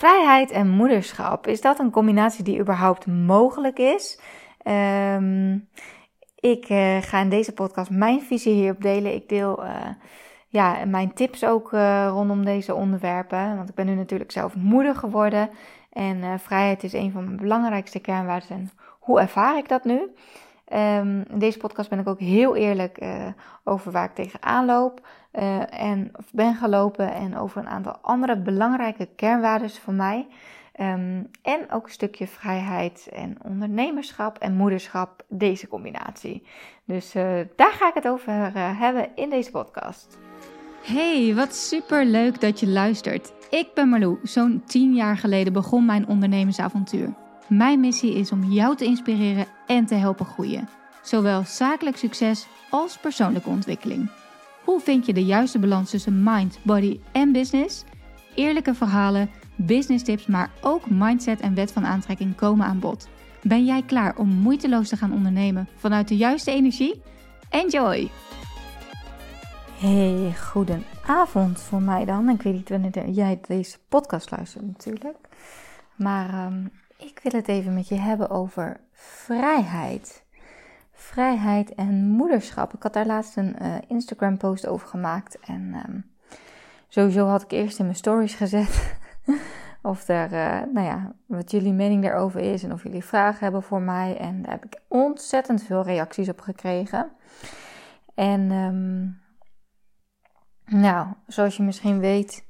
Vrijheid en moederschap, is dat een combinatie die überhaupt mogelijk is? Ehm, ik uh, ga in deze podcast mijn visie hierop delen. Ik deel uh, ja, mijn tips ook uh, rondom deze onderwerpen. Want ik ben nu natuurlijk zelf moeder geworden. En vrijheid is een van mijn belangrijkste kernwaarden. En hoe ervaar ik dat nu? Um, in deze podcast ben ik ook heel eerlijk over waar ik tegenaan loop. en of ben gelopen. En over een aantal andere belangrijke kernwaarden van mij. Um, en ook een stukje vrijheid en ondernemerschap en moederschap, deze combinatie. Dus uh, daar ga ik het over hebben in deze podcast. Hey, wat super leuk dat je luistert. Ik ben Marlou. Zo'n 10 jaar geleden begon mijn ondernemersavontuur. Mijn missie is om jou te inspireren en te helpen groeien. Zowel zakelijk succes als persoonlijke ontwikkeling. Hoe vind je de juiste balans tussen mind, body en business? Eerlijke verhalen business tips, maar ook mindset en wet van aantrekking komen aan bod. Ben jij klaar om moeiteloos te gaan ondernemen vanuit de juiste energie? Enjoy! Hey, goedenavond voor mij dan. Ik weet niet wanneer jij deze podcast luistert natuurlijk. Maar um, ik wil het even met je hebben over vrijheid. Vrijheid en moederschap. Ik had daar laatst een uh, Instagram post over gemaakt. En um, sowieso had ik eerst in mijn stories gezet of er, uh, nou ja, wat jullie mening daarover is en of jullie vragen hebben voor mij. En daar heb ik ontzettend veel reacties op gekregen. En um, nou, zoals je misschien weet,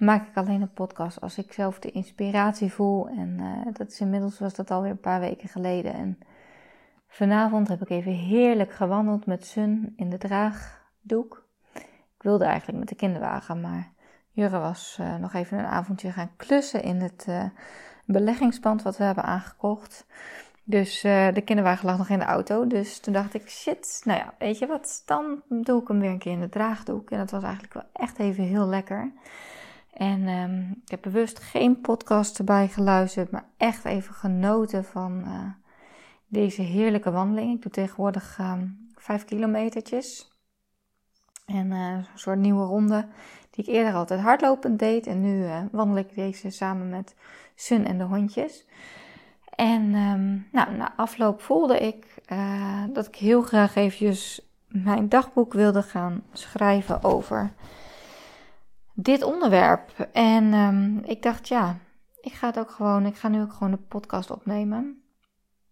maak ik alleen een podcast als ik zelf de inspiratie voel. En uh, dat is inmiddels was dat alweer een paar weken geleden. En vanavond heb ik even heerlijk gewandeld met Sun in de draagdoek. Ik wilde eigenlijk met de kinderwagen, maar Jurre was uh, nog even een avondje gaan klussen in het uh, beleggingspand wat we hebben aangekocht. Dus de kinderwagen lag nog in de auto. Dus toen dacht ik, shit, nou ja, weet je wat, dan doe ik hem weer een keer in de draagdoek. En dat was eigenlijk wel echt even heel lekker. En um, ik heb bewust geen podcast erbij geluisterd, maar echt even genoten van deze heerlijke wandeling. Ik doe tegenwoordig um, vijf kilometertjes. En een soort nieuwe ronde die ik eerder altijd hardlopend deed. En nu uh, wandel ik deze samen met Sun en de hondjes. En um, nou, na afloop voelde ik dat ik heel graag eventjes mijn dagboek wilde gaan schrijven over dit onderwerp. En um, ik dacht, ja, ik ga het ook gewoon, ik ga nu ook gewoon de podcast opnemen.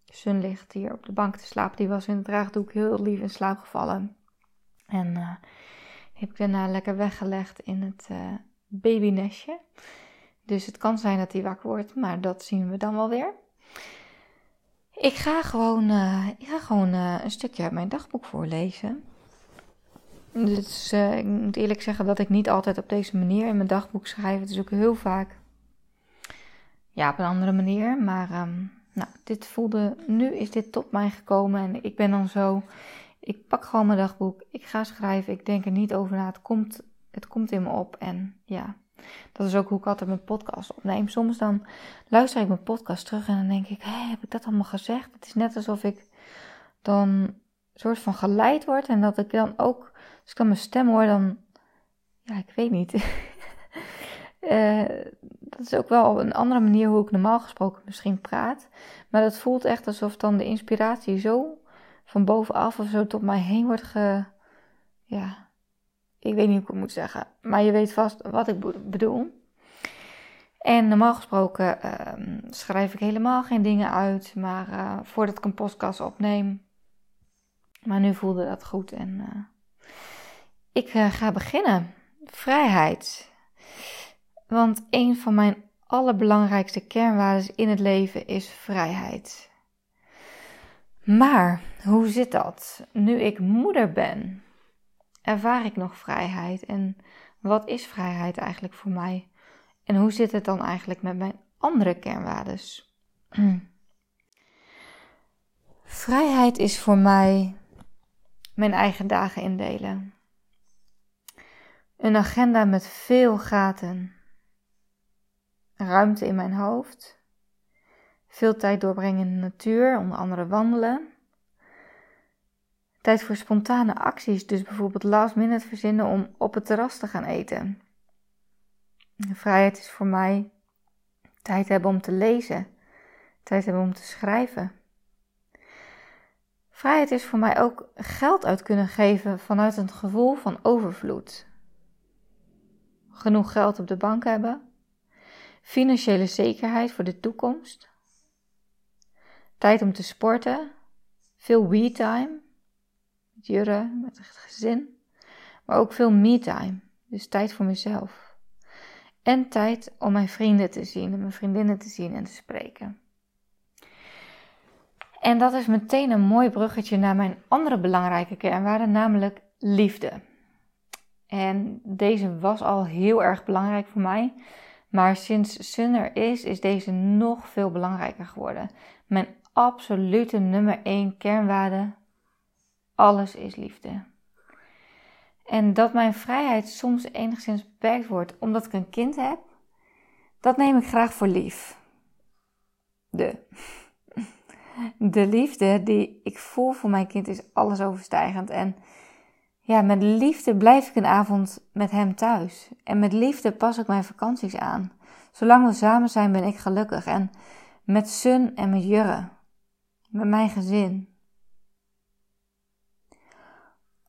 Sun ligt hier op de bank te slapen. Die was in het draagdoek heel lief in slaap gevallen. En uh, heb ik daarna lekker weggelegd in het uh, babynestje. Dus het kan zijn dat hij wakker wordt, maar dat zien we dan wel weer. Ik ga gewoon, uh, ik ga gewoon een stukje uit mijn dagboek voorlezen. Dus ik moet eerlijk zeggen dat ik niet altijd op deze manier in mijn dagboek schrijf. Het is ook heel vaak ja, op een andere manier. Maar um, nou, dit voelde, nu is dit tot mij gekomen en ik ben dan zo ik pak gewoon mijn dagboek. Ik ga schrijven. Ik denk er niet over na. Het komt, het komt in me op. En ja, dat is ook hoe ik altijd mijn podcast opneem. Soms dan luister ik mijn podcast terug en dan denk ik: heb ik dat allemaal gezegd? Het is net alsof ik dan een soort van geleid word. En dat ik dan ook, als ik dan mijn stem hoor, dan. Ja, ik weet niet. uh, dat is ook wel een andere manier hoe ik normaal gesproken misschien praat. Maar dat voelt echt alsof dan de inspiratie zo van bovenaf of zo tot mij heen wordt ge. Ja, ik weet niet hoe ik het moet zeggen. Maar je weet vast wat ik bedoel. En normaal gesproken uh, schrijf ik helemaal geen dingen uit. Maar uh, voordat ik een podcast opneem. Maar nu voelde dat goed. En uh, ik eh, ga beginnen. Vrijheid. Want een van mijn allerbelangrijkste kernwaarden in het leven is vrijheid. Maar hoe zit dat? Nu ik moeder ben, ervaar ik nog vrijheid? En wat is vrijheid eigenlijk voor mij? En hoe zit het dan eigenlijk met mijn andere kernwaardes? Vrijheid is voor mij mijn eigen dagen indelen. Een agenda met veel gaten. Ruimte in mijn hoofd veel tijd doorbrengen in de natuur, onder andere wandelen. Tijd voor spontane acties, dus bijvoorbeeld last minute verzinnen om op het terras te gaan eten. vrijheid is voor mij Tijd hebben om te lezen. Tijd hebben om te schrijven. Vrijheid is voor mij ook geld uit kunnen geven vanuit een gevoel van overvloed. Genoeg geld op de bank hebben. Financiële zekerheid voor de toekomst. Tijd om te sporten. Veel we-time. Met Jurre, met het gezin. Maar ook veel me-time. Dus tijd voor mezelf. En tijd om mijn vrienden te zien en mijn vriendinnen te zien en te spreken. En dat is meteen een mooi bruggetje naar mijn andere belangrijke kernwaarde, namelijk liefde. En deze was al heel erg belangrijk voor mij. Maar sinds Sun er is, is deze nog veel belangrijker geworden. Mijn absolute nummer 1 kernwaarde. Alles is liefde. En dat mijn vrijheid soms enigszins beperkt wordt omdat ik een kind heb, dat neem ik graag voor lief. De. De liefde die ik voel voor mijn kind is alles overstijgend. En ja, met liefde blijf ik een avond met hem thuis. En met liefde pas ik mijn vakanties aan. Zolang we samen zijn ben ik gelukkig. En met Sun en met Jurre. Met mijn gezin.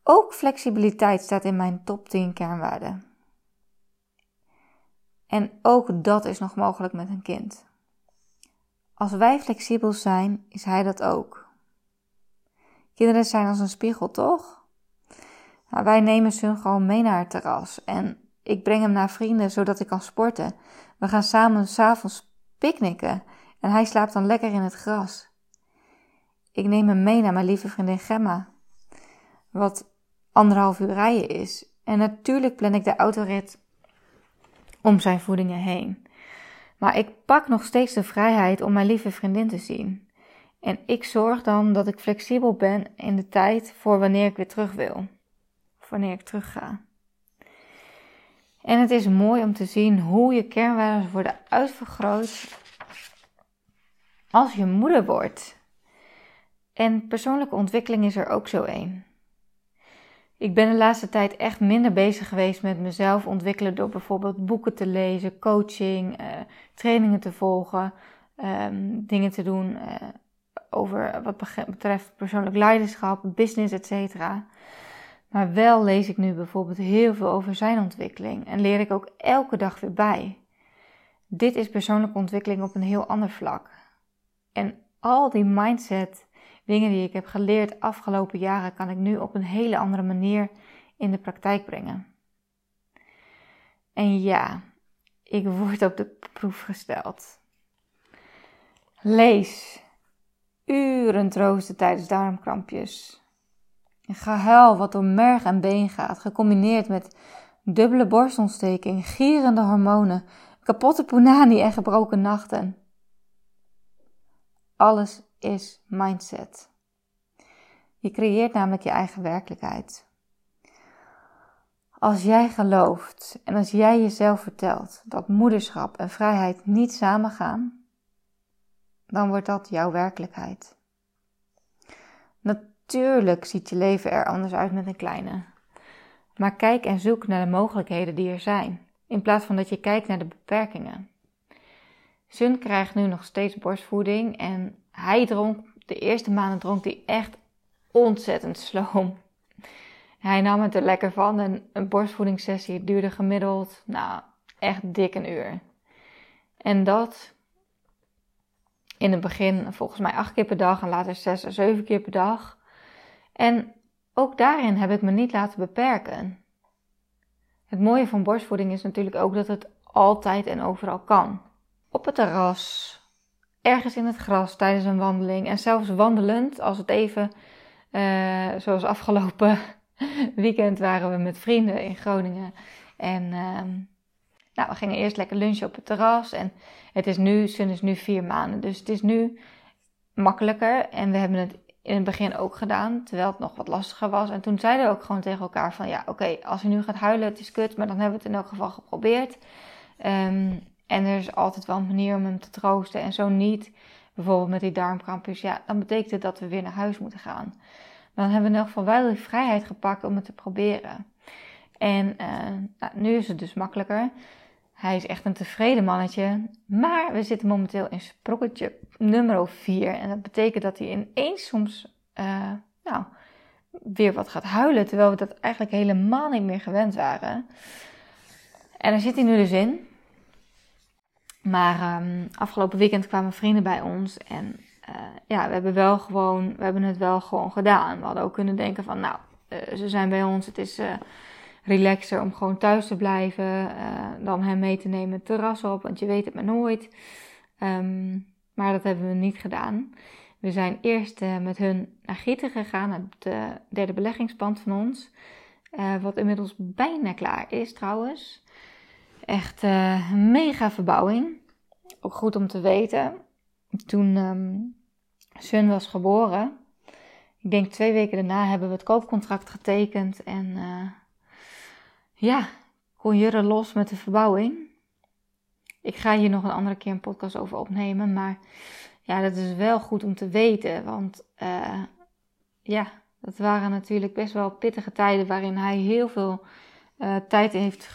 Ook flexibiliteit staat in mijn top 10 kernwaarden. En ook dat is nog mogelijk met een kind. Als wij flexibel zijn, is hij dat ook. Kinderen zijn als een spiegel, toch? Nou, wij nemen Sun gewoon mee naar het terras en ik breng hem naar vrienden zodat ik kan sporten. We gaan samen s'avonds picknicken en hij slaapt dan lekker in het gras. Ik neem hem mee naar mijn lieve vriendin Gemma, wat anderhalf uur rijden is. En natuurlijk plan ik de autorit om zijn voedingen heen. Maar ik pak nog steeds de vrijheid om mijn lieve vriendin te zien. En ik zorg dan dat ik flexibel ben in de tijd voor wanneer ik weer terug wil. Wanneer ik terug ga. En het is mooi om te zien hoe je kernwaarden worden uitvergroot als je moeder wordt. En persoonlijke ontwikkeling is er ook zo één. Ik ben de laatste tijd echt minder bezig geweest met mezelf ontwikkelen door bijvoorbeeld boeken te lezen, coaching, uh, trainingen te volgen, um, dingen te doen uh, over wat betreft persoonlijk leiderschap, business, etc. Maar wel lees ik nu bijvoorbeeld heel veel over zijn ontwikkeling en leer ik ook elke dag weer bij. Dit is persoonlijke ontwikkeling op een heel ander vlak. En al die mindset Dingen die ik heb geleerd afgelopen jaren kan ik nu op een hele andere manier in de praktijk brengen. En ja, ik word op de proef gesteld. Lees. Uren troosten tijdens darmkrampjes. Een gehuil wat door merg en been gaat, gecombineerd met dubbele borstontsteking, gierende hormonen, kapotte punani en gebroken nachten. Alles is mindset. Je creëert namelijk je eigen werkelijkheid. Als jij gelooft en als jij jezelf vertelt dat moederschap en vrijheid niet samengaan, dan wordt dat jouw werkelijkheid. Natuurlijk ziet je leven er anders uit met een kleine. Maar kijk en zoek naar de mogelijkheden die er zijn, in plaats van dat je kijkt naar de beperkingen. Sun krijgt nu nog steeds borstvoeding en hij dronk, de eerste maanden dronk hij echt ontzettend sloom. Hij nam het er lekker van en een borstvoedingssessie duurde gemiddeld, nou, echt dik een uur. En dat in het begin volgens mij acht keer per dag en later zes of zeven keer per dag. En ook daarin heb ik me niet laten beperken. Het mooie van borstvoeding is natuurlijk ook dat het altijd en overal kan. Op het terras, ergens in het gras tijdens een wandeling en zelfs wandelend als het even, uh, zoals afgelopen weekend waren we met vrienden in Groningen. En uh, nou, we gingen eerst lekker lunchen op het terras en het is nu, Sun is nu vier maanden, dus het is nu makkelijker en we hebben het in het begin ook gedaan, terwijl het nog wat lastiger was. En toen zeiden we ook gewoon tegen elkaar van ja, oké, als hij nu gaat huilen, het is kut, maar dan hebben we het in elk geval geprobeerd. Um, en er is altijd wel een manier om hem te troosten. En zo niet, bijvoorbeeld met die darmkrampjes, ja, dan betekent het dat we weer naar huis moeten gaan. Maar dan hebben we in elk geval wel die vrijheid gepakt om het te proberen. En uh, nou, nu is het dus makkelijker. Hij is echt een tevreden mannetje. Maar we zitten momenteel in sprokketje nummer 4. En dat betekent dat hij ineens soms uh, nou, weer wat gaat huilen. Terwijl we dat eigenlijk helemaal niet meer gewend waren. En daar zit hij nu dus in. Maar um, afgelopen weekend kwamen vrienden bij ons. En uh, ja, we hebben, wel gewoon, we hebben het wel gewoon gedaan. We hadden ook kunnen denken van, nou, uh, ze zijn bij ons. Het is relaxer om gewoon thuis te blijven. dan hem mee te nemen terras op. Want je weet het maar nooit. Um, maar dat hebben we niet gedaan. We zijn eerst met hun naar Gieten gegaan. Het derde beleggingspand van ons. wat inmiddels bijna klaar is trouwens. Echt mega verbouwing. Ook goed om te weten. Toen um, Sun was geboren, ik denk twee weken daarna hebben we het koopcontract getekend. En ja, kon Jurre los met de verbouwing. Ik ga hier nog een andere keer een podcast over opnemen. Maar ja, dat is wel goed om te weten. Want uh, ja, dat waren natuurlijk best wel pittige tijden waarin hij heel veel uh, tijd heeft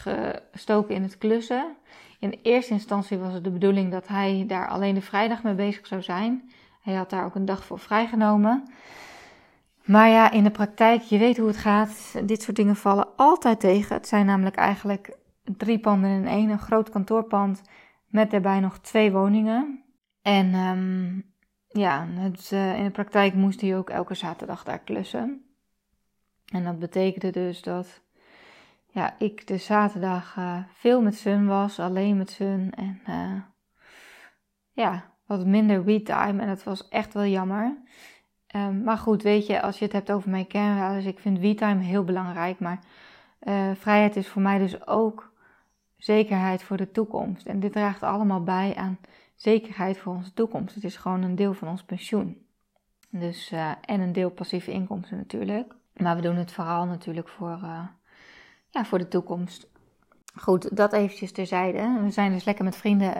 gestoken in het klussen. In eerste instantie was het de bedoeling dat hij daar alleen de vrijdag mee bezig zou zijn. Hij had daar ook een dag voor vrijgenomen. Maar ja, in de praktijk, je weet hoe het gaat. Dit soort dingen vallen altijd tegen. Het zijn namelijk eigenlijk drie panden in één. Een groot kantoorpand met daarbij nog twee woningen. En um, ja, het, uh, in de praktijk moest hij ook elke zaterdag daar klussen. En dat betekende dus dat ja, ik de zaterdag uh, veel met Sun was, alleen met Sun. En uh, ja, wat minder we-time. En dat was echt wel jammer. Um, maar goed, weet je, als je het hebt over mijn kernwaarden, ik vind we-time heel belangrijk. Maar uh, vrijheid is voor mij dus ook zekerheid voor de toekomst. En dit draagt allemaal bij aan zekerheid voor onze toekomst. Het is gewoon een deel van ons pensioen. Dus, en een deel passieve inkomsten natuurlijk. Maar we doen het vooral natuurlijk voor ja, voor de toekomst. Goed, dat eventjes terzijde. We zijn dus lekker met vrienden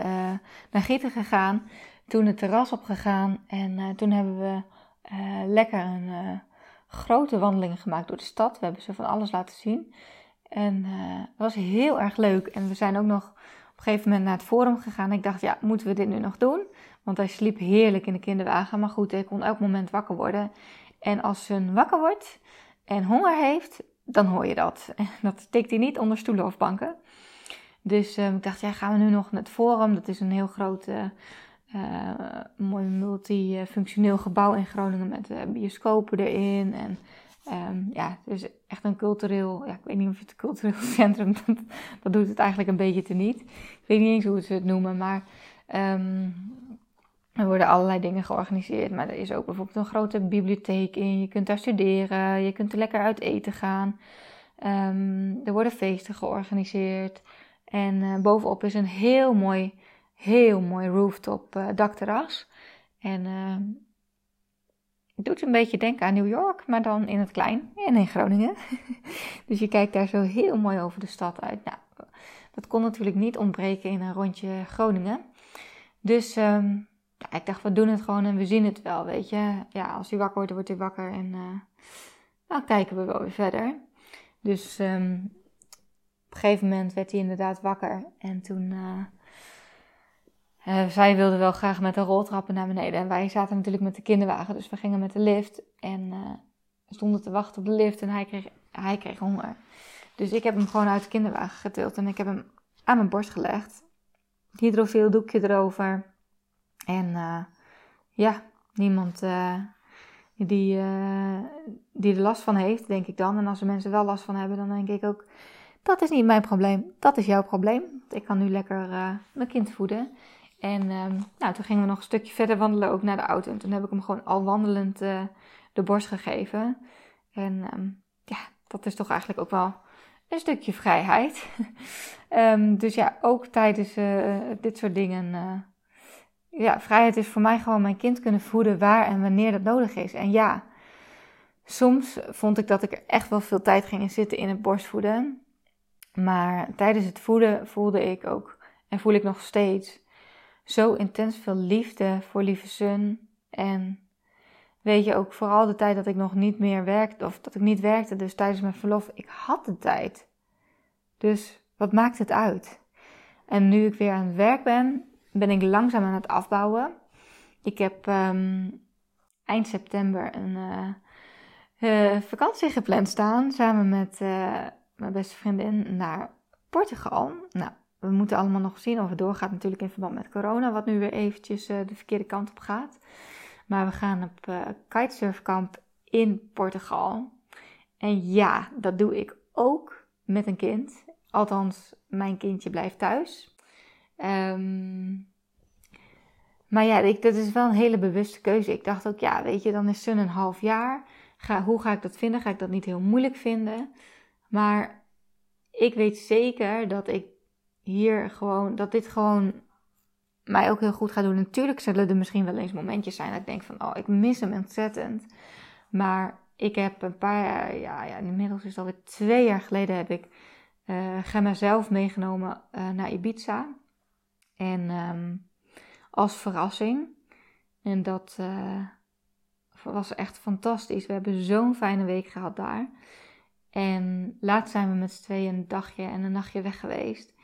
naar Gieten gegaan. Toen het terras op gegaan. En toen hebben we uh, lekker een grote wandeling gemaakt door de stad. We hebben ze van alles laten zien. En het was heel erg leuk. En we zijn ook nog op een gegeven moment naar het forum gegaan. Ik dacht, ja, moeten we dit nu nog doen? Want hij sliep heerlijk in de kinderwagen. Maar goed, hij kon elk moment wakker worden. En als ze wakker wordt en honger heeft, dan hoor je dat. Dat steekt hij niet onder stoelen of banken. Dus uh, ik dacht, ja, gaan we nu nog naar het Forum. Dat is een heel groot, uh, uh, mooi multifunctioneel gebouw in Groningen met bioscopen erin. En um, ja, dus echt een cultureel, ja, ik weet niet of het een cultureel centrum, dat, dat doet het eigenlijk een beetje te niet. Ik weet niet eens hoe ze het noemen, maar um, er worden allerlei dingen georganiseerd, maar er is ook bijvoorbeeld een grote bibliotheek in. Je kunt daar studeren, je kunt er lekker uit eten gaan. Um, er worden feesten georganiseerd. En uh, bovenop is een heel mooi, heel mooi rooftop uh, dakterras. En uh, het doet een beetje denken aan New York, maar dan in het klein en in Groningen. dus je kijkt daar zo heel mooi over de stad uit. Nou, dat kon natuurlijk niet ontbreken in een rondje Groningen. Dus um, ja, ik dacht, we doen het gewoon en we zien het wel, weet je. Ja, als hij wakker wordt, wordt hij wakker en uh, dan kijken we wel weer verder. Dus um, op een gegeven moment werd hij inderdaad wakker en toen... Uh, uh, zij wilde wel graag met een roltrappen naar beneden. En wij zaten natuurlijk met de kinderwagen, dus we gingen met de lift. En stonden te wachten op de lift en hij kreeg, hij kreeg honger. Dus ik heb hem gewoon uit de kinderwagen getild en ik heb hem aan mijn borst gelegd. Hydrofiel doekje erover. En uh, ja, niemand uh, die, uh, die er last van heeft, denk ik dan. En als er mensen wel last van hebben, dan denk ik ook: dat is niet mijn probleem, dat is jouw probleem. Ik kan nu lekker mijn kind voeden. En um, nou, toen gingen we nog een stukje verder wandelen, ook naar de auto. En toen heb ik hem gewoon al wandelend de borst gegeven. En um, ja, dat is toch eigenlijk ook wel een stukje vrijheid. um, dus ja, ook tijdens dit soort dingen ja, vrijheid is voor mij gewoon mijn kind kunnen voeden waar en wanneer dat nodig is. En ja, soms vond ik dat ik er echt wel veel tijd ging zitten in het borstvoeden. Maar tijdens het voeden voelde ik ook, en voel ik nog steeds, zo intens veel liefde voor lieve Sun. En weet je ook vooral de tijd dat ik nog niet meer werkte, of dat ik niet werkte, dus tijdens mijn verlof, ik had de tijd. Dus wat maakt het uit? En nu ik weer aan het werk ben, ben ik langzaam aan het afbouwen. Ik heb ehm, eind september een uh, vakantie gepland staan samen met mijn beste vriendin naar Portugal. Nou, we moeten allemaal nog zien of het doorgaat natuurlijk in verband met corona, wat nu weer eventjes de verkeerde kant op gaat. Maar we gaan op uh, kitesurfkamp in Portugal. En ja, dat doe ik ook met een kind. Althans, mijn kindje blijft thuis. Um, maar ja, ik, dat is wel een hele bewuste keuze. Ik dacht ook, ja, weet je, dan is Sun een half jaar. Ga, hoe ga ik dat vinden? Ga ik dat niet heel moeilijk vinden? Maar ik weet zeker dat ik hier gewoon, dat dit gewoon mij ook heel goed gaat doen. Natuurlijk zullen er misschien wel eens momentjes zijn dat ik denk van, oh, ik mis hem ontzettend. Maar ik heb een paar, ja, ja inmiddels is het alweer twee jaar geleden heb ik uh, Gemma zelf meegenomen uh, naar Ibiza. En um, als verrassing. En dat uh, was echt fantastisch. We hebben zo'n fijne week gehad daar. En laatst zijn we met z'n tweeën een dagje en een nachtje weg geweest.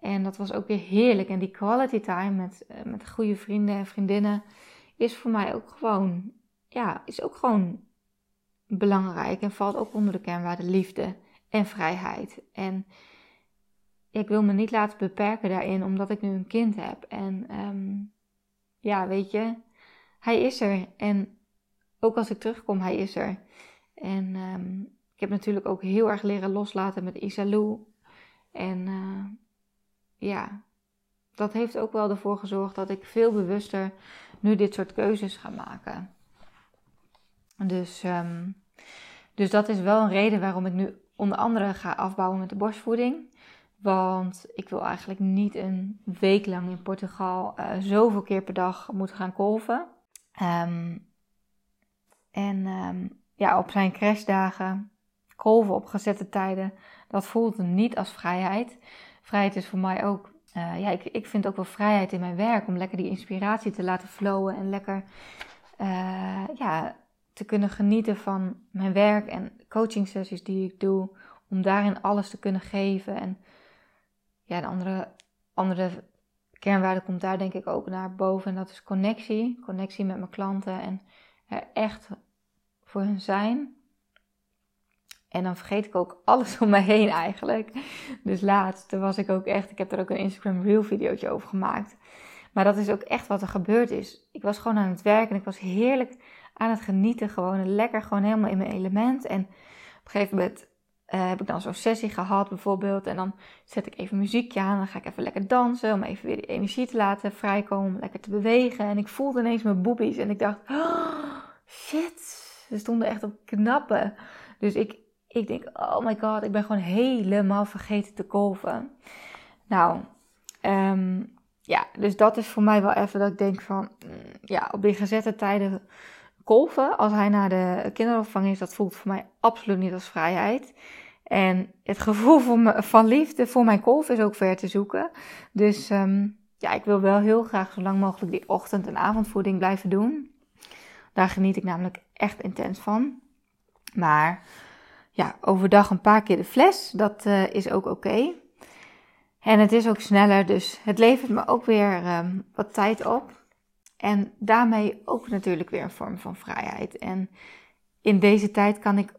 En dat was ook weer heerlijk. En die quality time met, met goede vrienden en vriendinnen is voor mij ook gewoon, ja, is ook gewoon belangrijk en valt ook onder de kernwaarde liefde en vrijheid. En ik wil me niet laten beperken daarin, omdat ik nu een kind heb. En um, ja, weet je, hij is er. En ook als ik terugkom, hij is er. En um, ik heb natuurlijk ook heel erg leren loslaten met Isalou. En uh, ja, dat heeft ook wel ervoor gezorgd dat ik veel bewuster nu dit soort keuzes ga maken. Dus, um, dus dat is wel een reden waarom ik nu onder andere ga afbouwen met de borstvoeding. Want ik wil eigenlijk niet een week lang in Portugal uh, zoveel keer per dag moeten gaan kolven. Um, en um, ja, op zijn crashdagen, kolven op gezette tijden, dat voelt niet als vrijheid. Vrijheid is voor mij ook, uh, ja, ik, ik vind ook wel vrijheid in mijn werk om lekker die inspiratie te laten flowen en lekker, uh, ja, te kunnen genieten van mijn werk en coaching sessies die ik doe. Om daarin alles te kunnen geven. En ja, een andere, andere kernwaarde komt daar denk ik ook naar boven. En dat is connectie. Connectie met mijn klanten. En er echt voor hun zijn. En dan vergeet ik ook alles om me heen eigenlijk. Dus laatst was ik ook echt, ik heb er ook een Instagram Reel videootje over gemaakt. Maar dat is ook echt wat er gebeurd is. Ik was gewoon aan het werken en ik was heerlijk aan het genieten. Gewoon lekker, gewoon helemaal in mijn element. En op een gegeven moment uh, heb ik dan zo'n sessie gehad bijvoorbeeld. En dan zet ik even muziekje aan. Dan ga ik even lekker dansen. Om even weer die energie te laten vrijkomen. Om lekker te bewegen. En ik voelde ineens mijn boobies. En ik dacht, oh, shit. Ze stonden echt op knappen. Dus ik, ik denk, oh my god. Ik ben gewoon helemaal vergeten te kolven. Nou, um, ja. Dus dat is voor mij wel even dat ik denk van, mm, ja, op die gezette tijden kolven, als hij naar de kinderopvang is, dat voelt voor mij absoluut niet als vrijheid. En het gevoel van, liefde voor mijn kolf is ook ver te zoeken. Dus um, ja, ik wil wel heel graag zo lang mogelijk die ochtend- en avondvoeding blijven doen. Daar geniet ik namelijk echt intens van. Maar ja, overdag een paar keer de fles, dat uh, is ook oké. En het is ook sneller, dus het levert me ook weer um, wat tijd op. En daarmee ook natuurlijk weer een vorm van vrijheid. En in deze tijd kan ik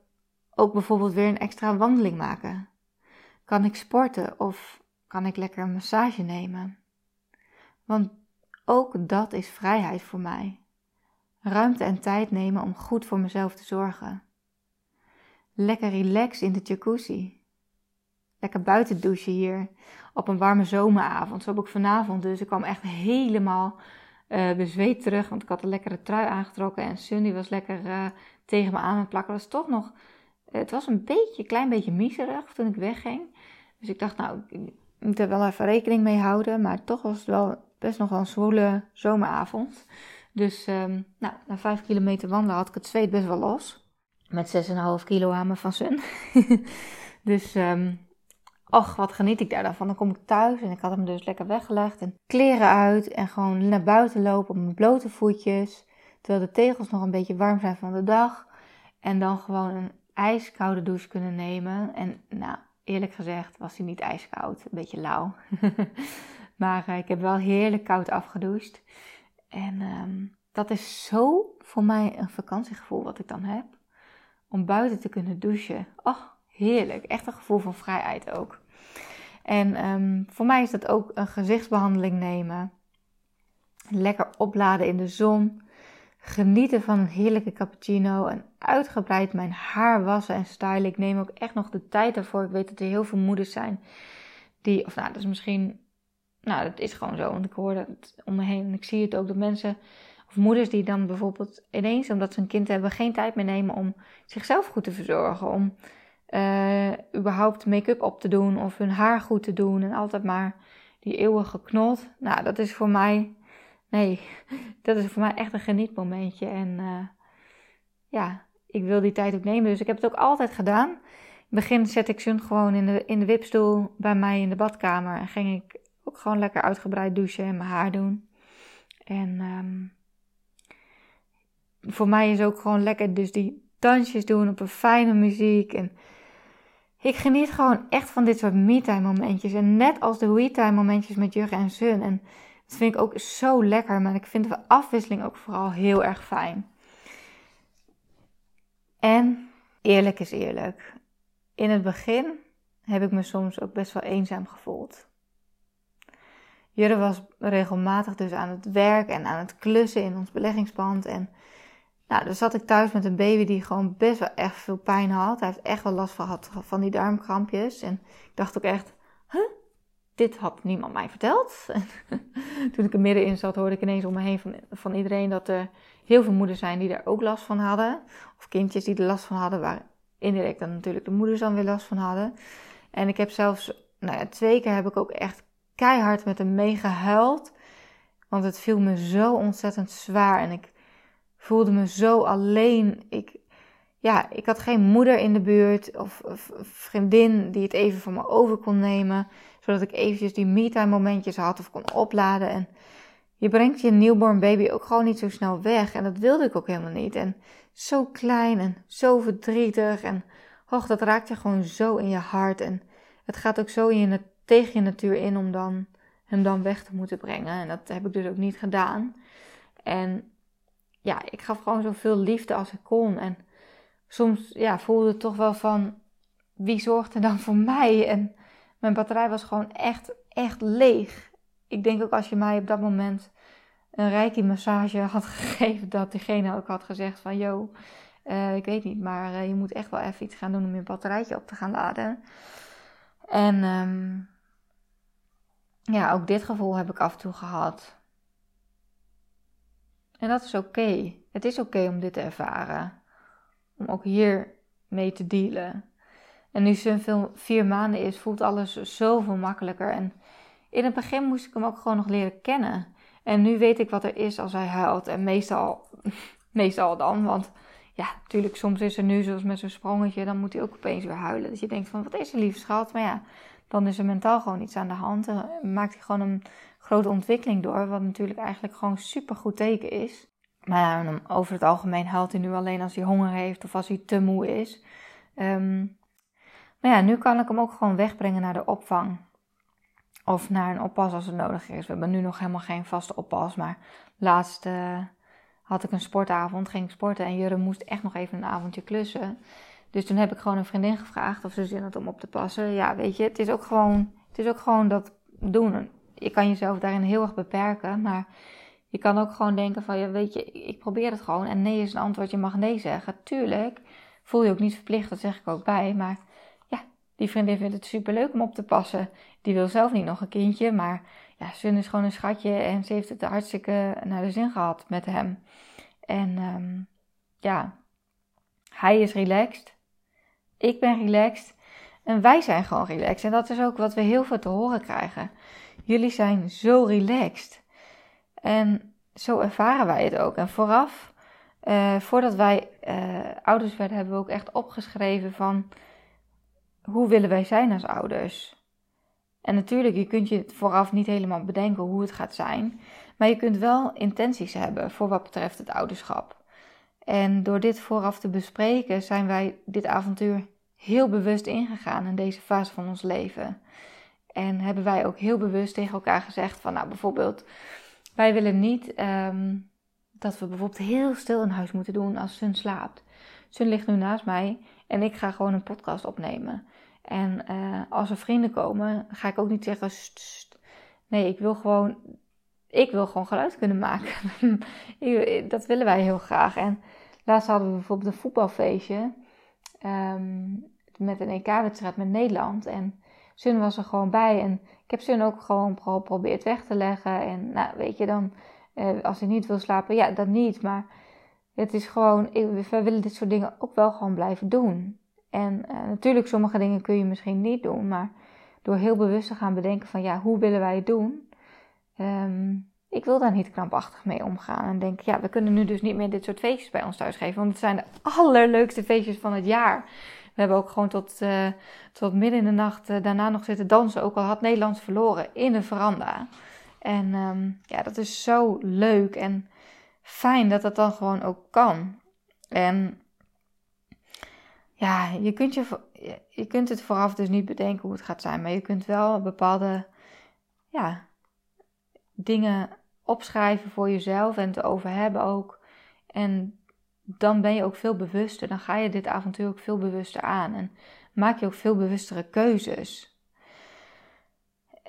ook bijvoorbeeld weer een extra wandeling maken. Kan ik sporten of kan ik lekker een massage nemen? Want ook dat is vrijheid voor mij. Ruimte en tijd nemen om goed voor mezelf te zorgen. Lekker relax in de jacuzzi. Lekker buiten douchen hier op een warme zomeravond. Zo heb ik vanavond dus. Ik kwam echt helemaal uh, bezweet terug, want ik had een lekkere trui aangetrokken en Sunny was lekker uh, tegen me aan het plakken. Was toch nog, het was een beetje, klein beetje miserig toen ik wegging. Dus ik dacht, nou, ik moet er wel even rekening mee houden. Maar toch was het wel best nog wel een zwoele zomeravond. Dus um, nou, na vijf kilometer wandelen had ik het zweet best wel los. Met 6,5 kilo aan me van Sun. dus um, Och, wat geniet ik daar dan van. Dan kom ik thuis en ik had hem dus lekker weggelegd. En kleren uit en gewoon naar buiten lopen op mijn blote voetjes. Terwijl de tegels nog een beetje warm zijn van de dag. En dan gewoon een ijskoude douche kunnen nemen. En nou, eerlijk gezegd was hij niet ijskoud, een beetje lauw. maar eh, ik heb wel heerlijk koud afgedoucht. En ehm, dat is zo voor mij een vakantiegevoel wat ik dan heb. Om buiten te kunnen douchen. Oh, heerlijk. Echt een gevoel van vrijheid ook. En ehm, voor mij is dat ook een gezichtsbehandeling nemen. Lekker opladen in de zon. Genieten van een heerlijke cappuccino. En uitgebreid mijn haar wassen en stylen. Ik neem ook echt nog de tijd ervoor. Ik weet dat er heel veel moeders zijn die, of nou, dat is misschien, nou, dat is gewoon zo. Want ik hoor dat om me heen en ik zie het ook dat mensen, of moeders die dan bijvoorbeeld ineens, omdat ze een kind hebben, geen tijd meer nemen om zichzelf goed te verzorgen. Om uh, überhaupt make-up op te doen of hun haar goed te doen. En altijd maar die eeuwige knot. Nou, dat is voor mij, nee, dat is voor mij echt een genietmomentje. En uh, ja, ik wil die tijd ook nemen. Dus ik heb het ook altijd gedaan. In het begin zette ik Sun gewoon in de, in de wipstoel bij mij in de badkamer. En ging ik ook gewoon lekker uitgebreid douchen en mijn haar doen. En um, voor mij is ook gewoon lekker dus die dansjes doen op een fijne muziek. En ik geniet gewoon echt van dit soort me-time momentjes. En net als de we-time momentjes met Jurgen en Sun. En dat vind ik ook zo lekker. Maar ik vind de afwisseling ook vooral heel erg fijn. En eerlijk is eerlijk. In het begin heb ik me soms ook best wel eenzaam gevoeld. Jurre was regelmatig dus aan het werk en aan het klussen in ons beleggingspand. En nou, dan zat ik thuis met een baby die gewoon best wel echt veel pijn had. Hij heeft echt wel last gehad van die darmkrampjes. En ik dacht ook echt, huh? dit had niemand mij verteld. toen ik er middenin zat, hoorde ik ineens om me heen van, van iedereen dat er heel veel moeders zijn die daar ook last van hadden. Of kindjes die er last van hadden, waar indirect dan natuurlijk de moeders dan weer last van hadden. En ik heb zelfs, nou ja, twee keer heb ik ook echt keihard met hem meegehuild. Want het viel me zo ontzettend zwaar. En ik voelde me zo alleen. Ik, ja, ik had geen moeder in de buurt of, vriendin die het even voor me over kon nemen. Zodat ik eventjes die me-time momentjes had of kon opladen. En je brengt je newborn baby ook gewoon niet zo snel weg. En dat wilde ik ook helemaal niet. En zo klein en zo verdrietig. En och, dat raakt je gewoon zo in je hart. En het gaat ook zo in je, tegen je natuur in om dan, hem dan weg te moeten brengen. En dat heb ik dus ook niet gedaan. En ja, ik gaf gewoon zoveel liefde als ik kon. En soms ja, voelde het toch wel van, wie zorgt er dan voor mij? En mijn batterij was gewoon echt, echt leeg. Ik denk ook als je mij op dat moment een reiki massage had gegeven, dat diegene ook had gezegd van, yo, uh, ik weet niet, maar uh, je moet echt wel even iets gaan doen om je batterijtje op te gaan laden. En um, ja, ook dit gevoel heb ik af en toe gehad. En dat is oké. Het is oké om dit te ervaren. Om ook hier mee te dealen. En nu ze vier maanden is, voelt alles zoveel makkelijker. En in het begin moest ik hem ook gewoon nog leren kennen. En nu weet ik wat er is als hij huilt. En meestal, meestal dan, want ja, natuurlijk, soms is er nu zoals met zo'n sprongetje, dan moet hij ook opeens weer huilen. Dat je denkt van, wat is er lieve schat? Maar ja, dan is er mentaal gewoon iets aan de hand. En maakt hij gewoon een grote ontwikkeling door, wat natuurlijk eigenlijk gewoon super goed teken is. Maar over het algemeen huilt hij nu alleen als hij honger heeft of als hij te moe is. Um, maar ja, nu kan ik hem ook gewoon wegbrengen naar de opvang. Of naar een oppas als het nodig is. We hebben nu nog helemaal geen vaste oppas. Maar laatst uh, had ik een sportavond, ging ik sporten. En Jurre moest echt nog even een avondje klussen. Dus toen heb ik gewoon een vriendin gevraagd of ze zin had om op te passen. Ja, weet je, het is ook gewoon, het is ook gewoon dat doen. Je kan jezelf daarin heel erg beperken. Maar je kan ook gewoon denken van, ja, weet je, ik probeer het gewoon. En nee is een antwoord, je mag nee zeggen. Tuurlijk, voel je ook niet verplicht, dat zeg ik ook bij. Maar ja, die vriendin vindt het super leuk om op te passen. Die wil zelf niet nog een kindje, maar ja, Sun is gewoon een schatje. En ze heeft het hartstikke naar de zin gehad met hem. En um, ja, hij is relaxed. Ik ben relaxed. En wij zijn gewoon relaxed. En dat is ook wat we heel veel te horen krijgen. Jullie zijn zo relaxed. En zo ervaren wij het ook. En vooraf, uh, voordat wij uh, ouders werden, hebben we ook echt opgeschreven van hoe willen wij zijn als ouders. En natuurlijk, je kunt je vooraf niet helemaal bedenken hoe het gaat zijn. Maar je kunt wel intenties hebben voor wat betreft het ouderschap. En door dit vooraf te bespreken, zijn wij dit avontuur heel bewust ingegaan in deze fase van ons leven. En hebben wij ook heel bewust tegen elkaar gezegd van, nou bijvoorbeeld, wij willen niet ehm, dat we bijvoorbeeld heel stil in huis moeten doen als Sun slaapt. Sun ligt nu naast mij en ik ga gewoon een podcast opnemen. En uh, als er vrienden komen, ga ik ook niet zeggen, nee, ik wil gewoon, ik wil gewoon geluid kunnen maken. dat willen wij heel graag. En laatst hadden we bijvoorbeeld een voetbalfeestje um, met een EK-wedstrijd met Nederland. En Sun was er gewoon bij. En ik heb Sun ook gewoon geprobeerd weg te leggen. En nou, weet je, dan uh, als hij niet wil slapen, ja, dat niet. Maar het is gewoon, ik, wij willen dit soort dingen ook wel gewoon blijven doen. En uh, natuurlijk, sommige dingen kun je misschien niet doen. Maar door heel bewust te gaan bedenken van, ja, hoe willen wij het doen? Um, ik wil daar niet krampachtig mee omgaan. En denk, ja, we kunnen nu dus niet meer dit soort feestjes bij ons thuis geven. Want het zijn de allerleukste feestjes van het jaar. We hebben ook gewoon tot, uh, tot midden in de nacht uh, daarna nog zitten dansen. Ook al had Nederlands verloren in de veranda. En um, ja, dat is zo leuk en fijn dat dat dan gewoon ook kan. En ja, je kunt, je, je kunt het vooraf dus niet bedenken hoe het gaat zijn. Maar je kunt wel bepaalde ja, dingen opschrijven voor jezelf en te over hebben ook. En dan ben je ook veel bewuster. Dan ga je dit avontuur ook veel bewuster aan. En maak je ook veel bewustere keuzes.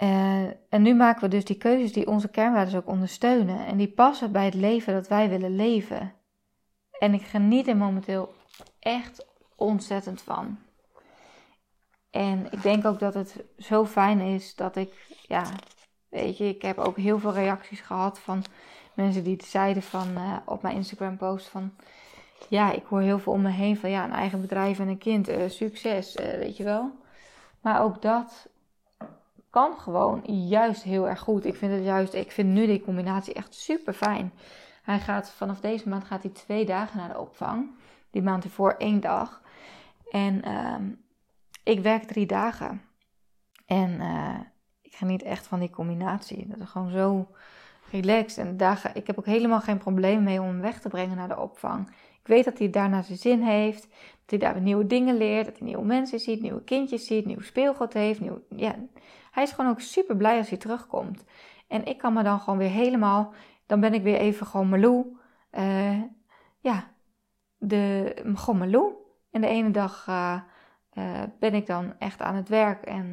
Uh, en nu maken we dus die keuzes die onze kernwaarden ook ondersteunen. En die passen bij het leven dat wij willen leven. En ik geniet er momenteel echt ontzettend van. En ik denk ook dat het zo fijn is dat ik, ja, weet je, ik heb ook heel veel reacties gehad van mensen die zeiden van uh, op mijn Instagram post van, ja, ik hoor heel veel om me heen van, ja, een eigen bedrijf en een kind, uh, succes, weet je wel. Maar ook dat kan gewoon juist heel erg goed. Ik vind het juist, ik vind nu die combinatie echt super fijn. Hij gaat vanaf deze maand gaat hij twee dagen naar de opvang. Die maand ervoor één dag. En uh, ik werk drie dagen. En uh, ik geniet echt van die combinatie. Dat is gewoon zo relaxed. En dagen, ik heb ook helemaal geen probleem mee om hem weg te brengen naar de opvang. Ik weet dat hij daarna zijn zin heeft. Dat hij daar nieuwe dingen leert. Dat hij nieuwe mensen ziet, nieuwe kindjes ziet, nieuw speelgoed heeft. Nieuw, ja, hij is gewoon ook super blij als hij terugkomt. En ik kan me dan gewoon weer helemaal, dan ben ik weer even gewoon Malou. Uh, ja, de, gewoon Malou. En de ene dag uh, uh, ben ik dan echt aan het werk. En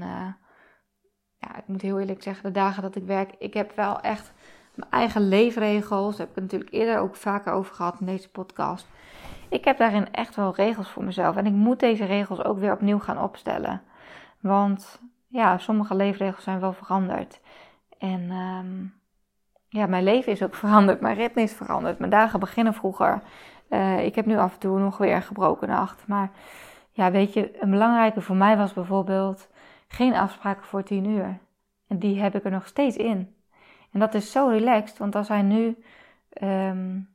ja, ik moet heel eerlijk zeggen, de dagen dat ik werk, ik heb wel echt mijn eigen leefregels. Daar heb ik natuurlijk eerder ook vaker over gehad in deze podcast. Ik heb daarin echt wel regels voor mezelf. En ik moet deze regels ook weer opnieuw gaan opstellen. Want ja, sommige leefregels zijn wel veranderd. En um, ja, mijn leven is ook veranderd. Mijn ritme is veranderd. Mijn dagen beginnen vroeger. Uh, ik heb nu af en toe nog weer een gebroken nacht. Maar ja, weet je, een belangrijke voor mij was bijvoorbeeld geen afspraken voor tien uur. En die heb ik er nog steeds in. En dat is zo relaxed, want als hij nu, um,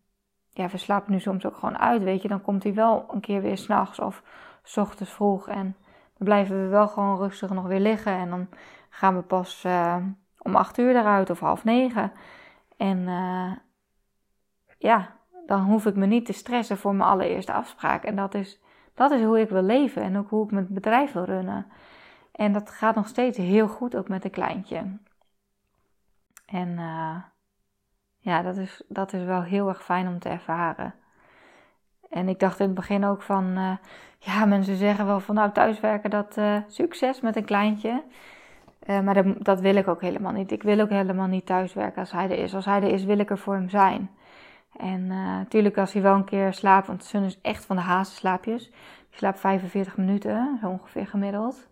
ja, we slapen nu soms ook gewoon uit, weet je, dan komt hij wel een keer weer s'nachts of s ochtends vroeg. En dan blijven we wel gewoon rustig nog weer liggen. En dan gaan we pas uh, om acht uur eruit of half negen. En uh, ja, dan hoef ik me niet te stressen voor mijn allereerste afspraak. En dat is, dat is hoe ik wil leven en ook hoe ik mijn bedrijf wil runnen. En dat gaat nog steeds heel goed, ook met een kleintje. En uh, ja, dat is, dat is wel heel erg fijn om te ervaren. En ik dacht in het begin ook van, uh, ja, mensen zeggen wel van nou thuiswerken, dat uh, succes met een kleintje. Maar dat, dat, wil ik ook helemaal niet. Ik wil ook helemaal niet thuiswerken als hij er is. Als hij er is, wil ik er voor hem zijn. En natuurlijk als hij wel een keer slaapt, want Sun is echt van de hazenslaapjes. Die slaapt 45 minuten, zo ongeveer gemiddeld.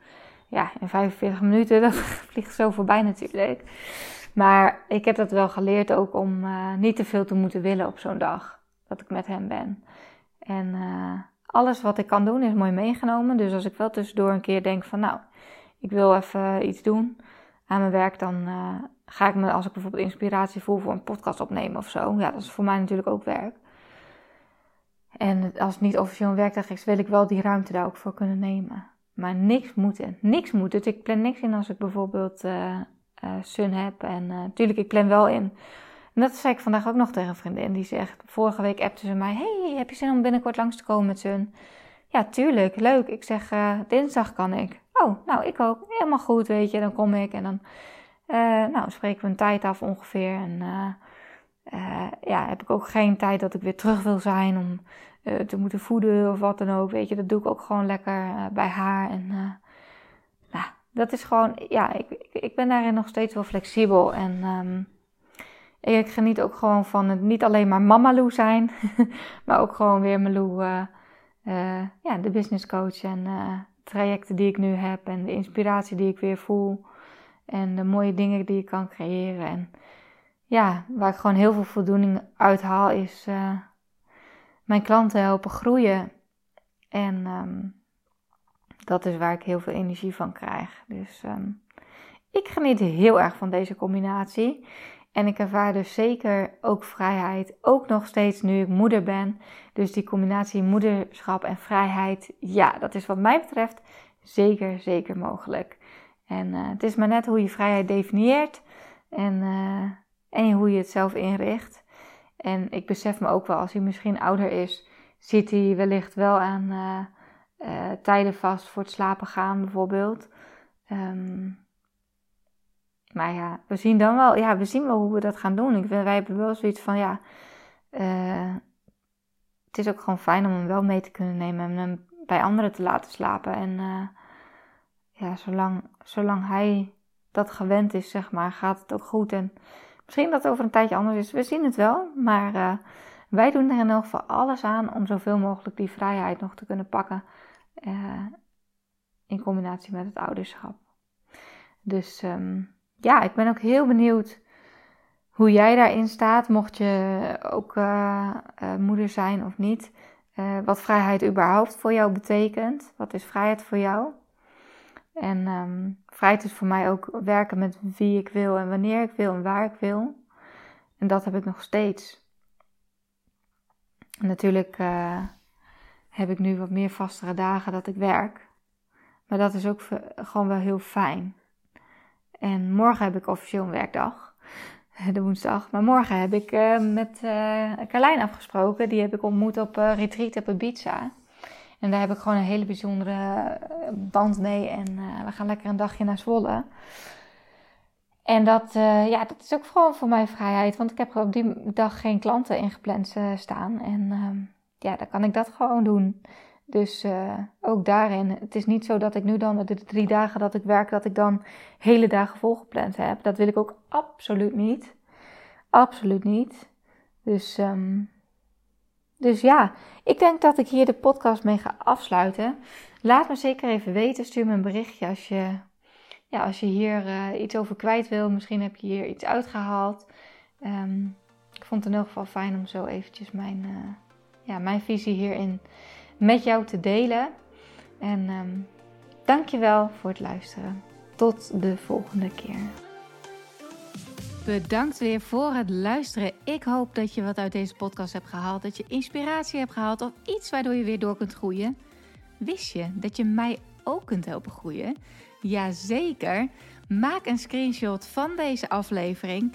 Ja, in 45 minuten, dat vliegt zo voorbij natuurlijk. Maar ik heb dat wel geleerd ook om niet te veel te moeten willen op zo'n dag. Dat ik met hem ben. En uh, alles wat ik kan doen is mooi meegenomen. Dus als ik wel tussendoor een keer denk van nou, ik wil even iets doen aan mijn werk, dan uh, ga ik me, als ik bijvoorbeeld inspiratie voel voor een podcast opnemen of zo. Ja, dat is voor mij natuurlijk ook werk. En als het niet officieel een werkdag is, wil ik wel die ruimte daar ook voor kunnen nemen. Maar niks moeten. Niks moet. Dus ik plan niks in als ik bijvoorbeeld Sun heb. En natuurlijk, ik plan wel in en dat zei ik vandaag ook nog tegen een vriendin. Die zegt, vorige week appte ze mij... Hey, heb je zin om binnenkort langs te komen met z'n? ja, tuurlijk, leuk. Ik zeg, dinsdag kan ik. Oh, nou, ik ook. Helemaal goed, weet je. Dan kom ik en dan nou, spreken we een tijd af ongeveer. En ja, heb ik ook geen tijd dat ik weer terug wil zijn om te moeten voeden of wat dan ook. Weet je, dat doe ik ook gewoon lekker bij haar. En dat is gewoon, ja, ik, ik, ben daarin nog steeds wel flexibel. En um, ik geniet ook gewoon van het niet alleen maar mama Lou zijn, maar ook gewoon weer Malou, uh, uh, ja, de business coach en uh, trajecten die ik nu heb en de inspiratie die ik weer voel en de mooie dingen die ik kan creëren. En ja, waar ik gewoon heel veel voldoening uit haal is mijn klanten helpen groeien. En um, dat is waar ik heel veel energie van krijg. Dus um, ik geniet heel erg van deze combinatie. En ik ervaar dus zeker ook vrijheid, ook nog steeds nu ik moeder ben. Dus die combinatie moederschap en vrijheid, ja, dat is wat mij betreft zeker, zeker mogelijk. En uh, het is maar net hoe je vrijheid definieert en, uh, en hoe je het zelf inricht. En ik besef me ook wel, als hij misschien ouder is, zit hij wellicht wel aan uh, uh, tijden vast voor het slapen gaan bijvoorbeeld. Um, maar ja, we zien dan wel, ja, we zien wel hoe we dat gaan doen. Ik, wij hebben wel zoiets van, ja, uh, het is ook gewoon fijn om hem wel mee te kunnen nemen en hem bij anderen te laten slapen. En uh, ja, zolang, zolang hij dat gewend is, zeg maar, gaat het ook goed. En misschien dat het over een tijdje anders is, we zien het wel. Maar wij doen er in elk geval alles aan om zoveel mogelijk die vrijheid nog te kunnen pakken. Uh, in combinatie met het ouderschap. Dus um, ja, ik ben ook heel benieuwd hoe jij daarin staat. Mocht je ook uh, uh, moeder zijn of niet. wat vrijheid überhaupt voor jou betekent. Wat is vrijheid voor jou? En um, vrijheid is voor mij ook werken met wie ik wil en wanneer ik wil en waar ik wil. En dat heb ik nog steeds. Natuurlijk heb ik nu wat meer vastere dagen dat ik werk. Maar dat is ook gewoon wel heel fijn. En morgen heb ik officieel een werkdag. De woensdag. Maar morgen heb ik uh, met uh, Carlijn afgesproken. Die heb ik ontmoet op uh, retreat op Ibiza. En daar heb ik gewoon een hele bijzondere band mee. En we gaan lekker een dagje naar Zwolle. En dat, ja, dat is ook gewoon voor mij vrijheid. Want ik heb op die dag geen klanten ingepland staan. En ehm, ja, dan kan ik dat gewoon doen. Dus uh, ook daarin, het is niet zo dat ik nu dan de drie dagen dat ik werk, dat ik dan hele dagen volgepland heb. Dat wil ik ook absoluut niet. Absoluut niet. Dus, um, dus ja, ik denk dat ik hier de podcast mee ga afsluiten. Laat me zeker even weten. Stuur me een berichtje als je, ja, als je hier uh, iets over kwijt wil. Misschien heb je hier iets uitgehaald. Um, ik vond het in elk geval fijn om zo eventjes mijn, uh, ja, mijn visie hierin met jou te delen. En um, dankjewel voor het luisteren. Tot de volgende keer. Bedankt weer voor het luisteren. Ik hoop dat je wat uit deze podcast hebt gehaald. Dat je inspiratie hebt gehaald of iets waardoor je weer door kunt groeien. Wist je dat je mij ook kunt helpen groeien? Jazeker. Maak een screenshot van deze aflevering.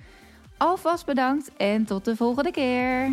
Alvast bedankt en tot de volgende keer.